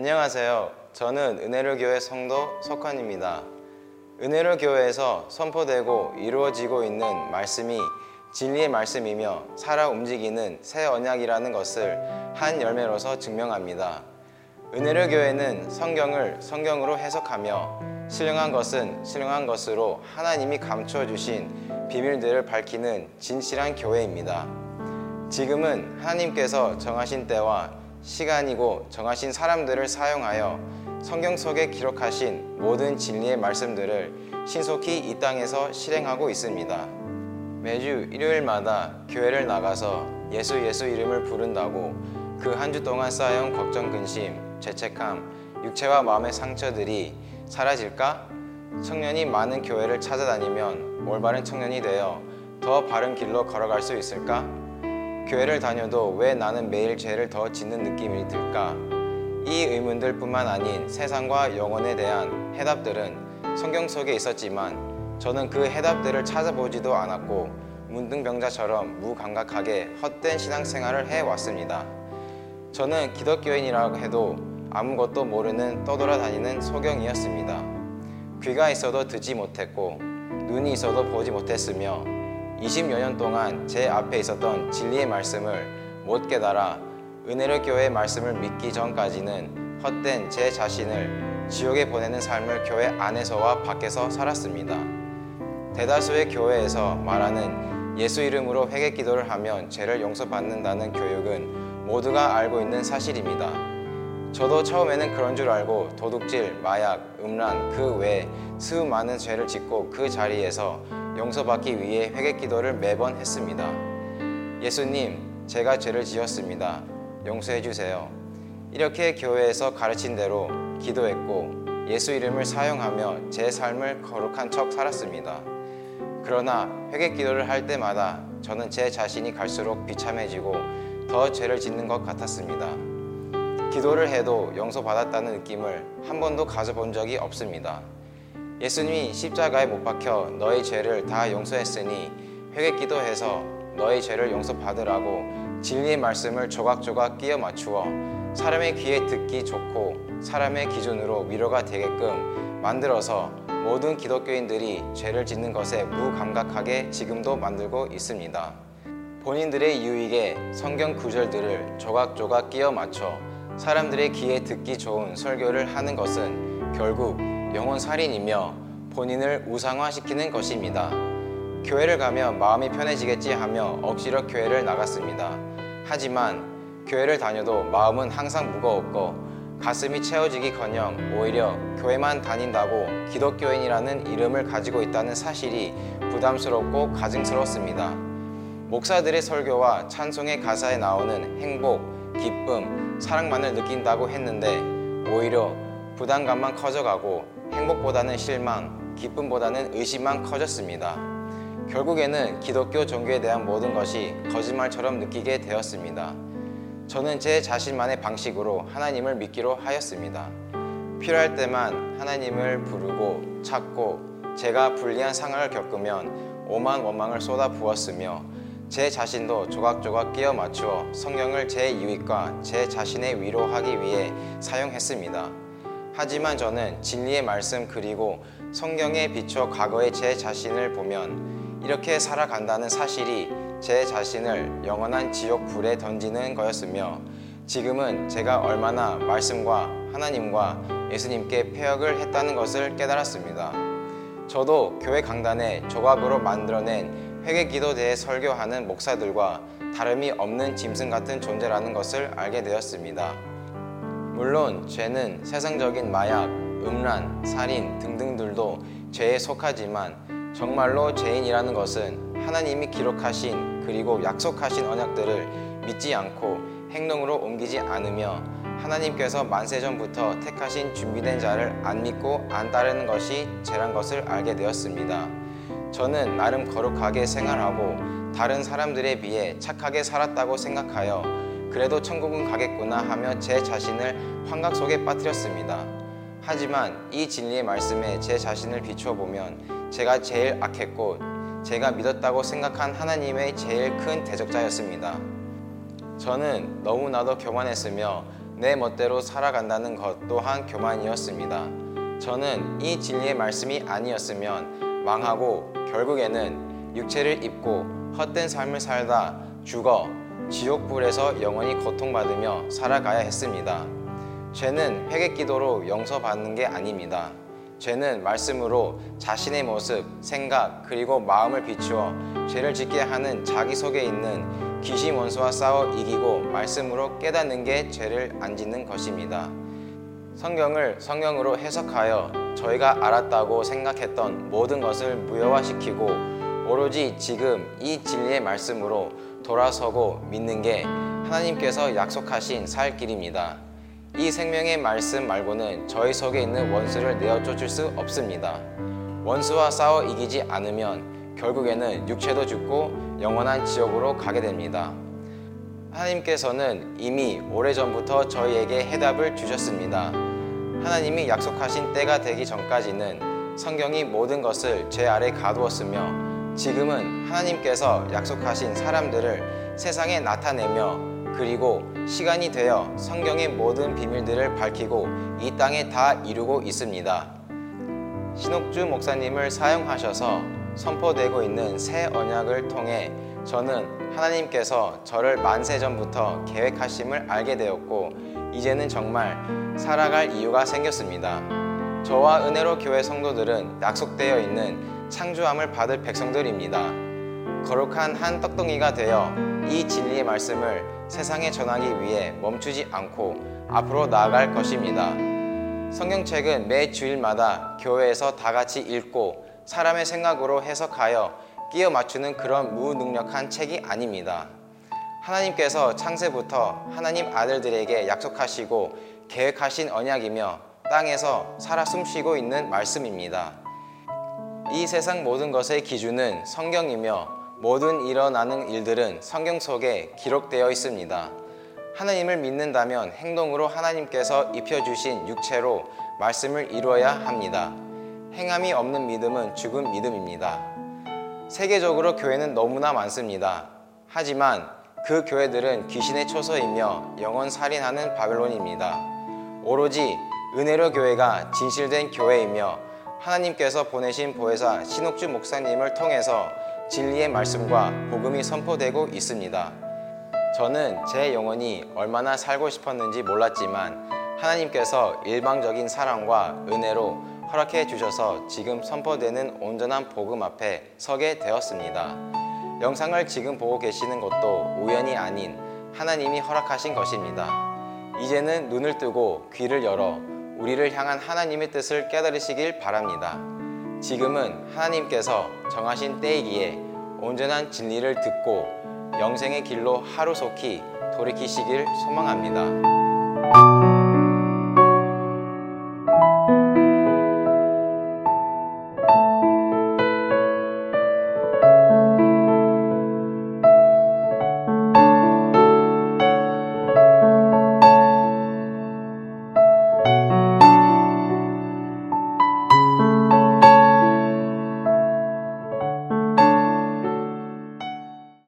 안녕하세요. 저는 은혜로 교회 성도 석환입니다. 은혜로 교회에서 선포되고 이루어지고 있는 말씀이 진리의 말씀이며 살아 움직이는 새 언약이라는 것을 한 열매로서 증명합니다. 은혜로 교회는 성경을 성경으로 해석하며 신령한 것은 신령한 것으로 하나님이 감춰 주신 비밀들을 밝히는 진실한 교회입니다. 지금은 하나님께서 정하신 때와 시간이고 정하신 사람들을 사용하여 성경 속에 기록하신 모든 진리의 말씀들을 신속히 이 땅에서 실행하고 있습니다. 매주 일요일마다 교회를 나가서 예수 예수 이름을 부른다고 그 한 주 동안 쌓여온 걱정 근심, 죄책감, 육체와 마음의 상처들이 사라질까? 청년이 많은 교회를 찾아다니면 올바른 청년이 되어 더 바른 길로 걸어갈 수 있을까? 교회를 다녀도 왜 나는 매일 죄를 더 짓는 느낌이 들까? 이 의문들 뿐만 아닌 세상과 영혼에 대한 해답들은 성경 속에 있었지만 저는 그 해답들을 찾아보지도 않았고 문둥병자처럼 무감각하게 헛된 신앙생활을 해왔습니다. 저는 기독교인이라고 해도 아무것도 모르는 떠돌아다니는 소경이었습니다. 귀가 있어도 듣지 못했고 눈이 있어도 보지 못했으며 20여 년 동안 제 앞에 있었던 진리의 말씀을 못 깨달아 은혜로 교회의 말씀을 믿기 전까지는 헛된 제 자신을 지옥에 보내는 삶을 교회 안에서와 밖에서 살았습니다. 대다수의 교회에서 말하는 예수 이름으로 회개 기도를 하면 죄를 용서받는다는 교육은 모두가 알고 있는 사실입니다. 저도 처음에는 그런 줄 알고 도둑질, 마약, 음란 그외 수많은 죄를 짓고 그 자리에서 용서받기 위해 회개 기도를 매번 했습니다. 예수님, 제가 죄를 지었습니다. 용서해 주세요. 이렇게 교회에서 가르친 대로 기도했고 예수 이름을 사용하며 제 삶을 거룩한 척 살았습니다. 그러나 회개 기도를 할 때마다 저는 제 자신이 갈수록 비참해지고 더 죄를 짓는 것 같았습니다. 기도를 해도 용서받았다는 느낌을 한 번도 가져본 적이 없습니다. 예수님이 십자가에 못 박혀 너의 죄를 다 용서했으니 회개 기도해서 너의 죄를 용서받으라고 진리의 말씀을 조각조각 끼워 맞추어 사람의 귀에 듣기 좋고 사람의 기준으로 위로가 되게끔 만들어서 모든 기독교인들이 죄를 짓는 것에 무감각하게 지금도 만들고 있습니다. 본인들의 유익에 성경 구절들을 조각조각 끼워 맞춰 사람들의 귀에 듣기 좋은 설교를 하는 것은 결국 영혼 살인이며 본인을 우상화시키는 것입니다. 교회를 가면 마음이 편해지겠지 하며 억지로 교회를 나갔습니다. 하지만 교회를 다녀도 마음은 항상 무거웠고 가슴이 채워지기커녕 오히려 교회만 다닌다고 기독교인이라는 이름을 가지고 있다는 사실이 부담스럽고 가증스럽습니다. 목사들의 설교와 찬송의 가사에 나오는 행복, 기쁨, 사랑만을 느낀다고 했는데 오히려 부담감만 커져가고 행복보다는 실망, 기쁨보다는 의심만 커졌습니다. 결국에는 기독교 종교에 대한 모든 것이 거짓말처럼 느끼게 되었습니다. 저는 제 자신만의 방식으로 하나님을 믿기로 하였습니다. 필요할 때만 하나님을 부르고 찾고 제가 불리한 상황을 겪으면 오만 원망을 쏟아 부었으며 제 자신도 조각조각 끼워 맞추어 성경을 제 유익과 제 자신의 위로하기 위해 사용했습니다. 하지만 저는 진리의 말씀 그리고 성경에 비춰 과거의 제 자신을 보면 이렇게 살아간다는 사실이 제 자신을 영원한 지옥 불에 던지는 거였으며 지금은 제가 얼마나 말씀과 하나님과 예수님께 폐역을 했다는 것을 깨달았습니다. 저도 교회 강단에 조각으로 만들어낸 회개 기도대에 설교하는 목사들과 다름이 없는 짐승 같은 존재라는 것을 알게 되었습니다. 물론 죄는 세상적인 마약, 음란, 살인 등등들도 죄에 속하지만 정말로 죄인이라는 것은 하나님이 기록하신 그리고 약속하신 언약들을 믿지 않고 행동으로 옮기지 않으며 하나님께서 만세전부터 택하신 준비된 자를 안 믿고 안 따르는 것이 죄란 것을 알게 되었습니다. 저는 나름 거룩하게 생활하고 다른 사람들에 비해 착하게 살았다고 생각하여 그래도 천국은 가겠구나 하며 제 자신을 환각 속에 빠뜨렸습니다. 하지만 이 진리의 말씀에 제 자신을 비추어 보면 제가 제일 악했고 제가 믿었다고 생각한 하나님의 제일 큰 대적자였습니다. 저는 너무나도 교만했으며 내 멋대로 살아간다는 것 또한 교만이었습니다. 저는 이 진리의 말씀이 아니었으면 망하고 결국에는 육체를 입고 헛된 삶을 살다 죽어 지옥불에서 영원히 고통받으며 살아가야 했습니다. 죄는 회개 기도로 용서받는 게 아닙니다. 죄는 말씀으로 자신의 모습, 생각, 그리고 마음을 비추어 죄를 짓게 하는 자기 속에 있는 귀신 원수와 싸워 이기고 말씀으로 깨닫는 게 죄를 안 짓는 것입니다. 성경을 성경으로 해석하여 저희가 알았다고 생각했던 모든 것을 무효화시키고 오로지 지금 이 진리의 말씀으로 돌아서고 믿는 게 하나님께서 약속하신 살 길입니다. 이 생명의 말씀 말고는 저희 속에 있는 원수를 내어 쫓을 수 없습니다. 원수와 싸워 이기지 않으면 결국에는 육체도 죽고 영원한 지옥으로 가게 됩니다. 하나님께서는 이미 오래전부터 저희에게 해답을 주셨습니다. 하나님이 약속하신 때가 되기 전까지는 성경이 모든 것을 제 아래 가두었으며 지금은 하나님께서 약속하신 사람들을 세상에 나타내며 그리고 시간이 되어 성경의 모든 비밀들을 밝히고 이 땅에 다 이루고 있습니다. 신옥주 목사님을 사용하셔서 선포되고 있는 새 언약을 통해 저는 하나님께서 저를 만세 전부터 계획하심을 알게 되었고 이제는 정말 살아갈 이유가 생겼습니다. 저와 은혜로 교회 성도들은 약속되어 있는 창조함을 받을 백성들입니다. 거룩한 한 떡덩이가 되어 이 진리의 말씀을 세상에 전하기 위해 멈추지 않고 앞으로 나아갈 것입니다. 성경책은 매 주일마다 교회에서 다 같이 읽고 사람의 생각으로 해석하여 끼워 맞추는 그런 무능력한 책이 아닙니다. 하나님께서 창세부터 하나님 아들들에게 약속하시고 계획하신 언약이며 땅에서 살아 숨쉬고 있는 말씀입니다. 이 세상 모든 것의 기준은 성경이며 모든 일어나는 일들은 성경 속에 기록되어 있습니다. 하나님을 믿는다면 행동으로 하나님께서 입혀주신 육체로 말씀을 이루어야 합니다. 행함이 없는 믿음은 죽은 믿음입니다. 세계적으로 교회는 너무나 많습니다. 하지만 그 교회들은 귀신의 초소이며 영혼 살인하는 바벨론입니다. 오로지 은혜로 교회가 진실된 교회이며 하나님께서 보내신 보혜사 신옥주 목사님을 통해서 진리의 말씀과 복음이 선포되고 있습니다. 저는 제 영혼이 얼마나 살고 싶었는지 몰랐지만 하나님께서 일방적인 사랑과 은혜로 허락해 주셔서 지금 선포되는 온전한 복음 앞에 서게 되었습니다. 영상을 지금 보고 계시는 것도 우연이 아닌 하나님이 허락하신 것입니다. 이제는 눈을 뜨고 귀를 열어 우리를 향한 하나님의 뜻을 깨달으시길 바랍니다. 지금은 하나님께서 정하신 때이기에 온전한 진리를 듣고 영생의 길로 하루속히 돌이키시길 소망합니다.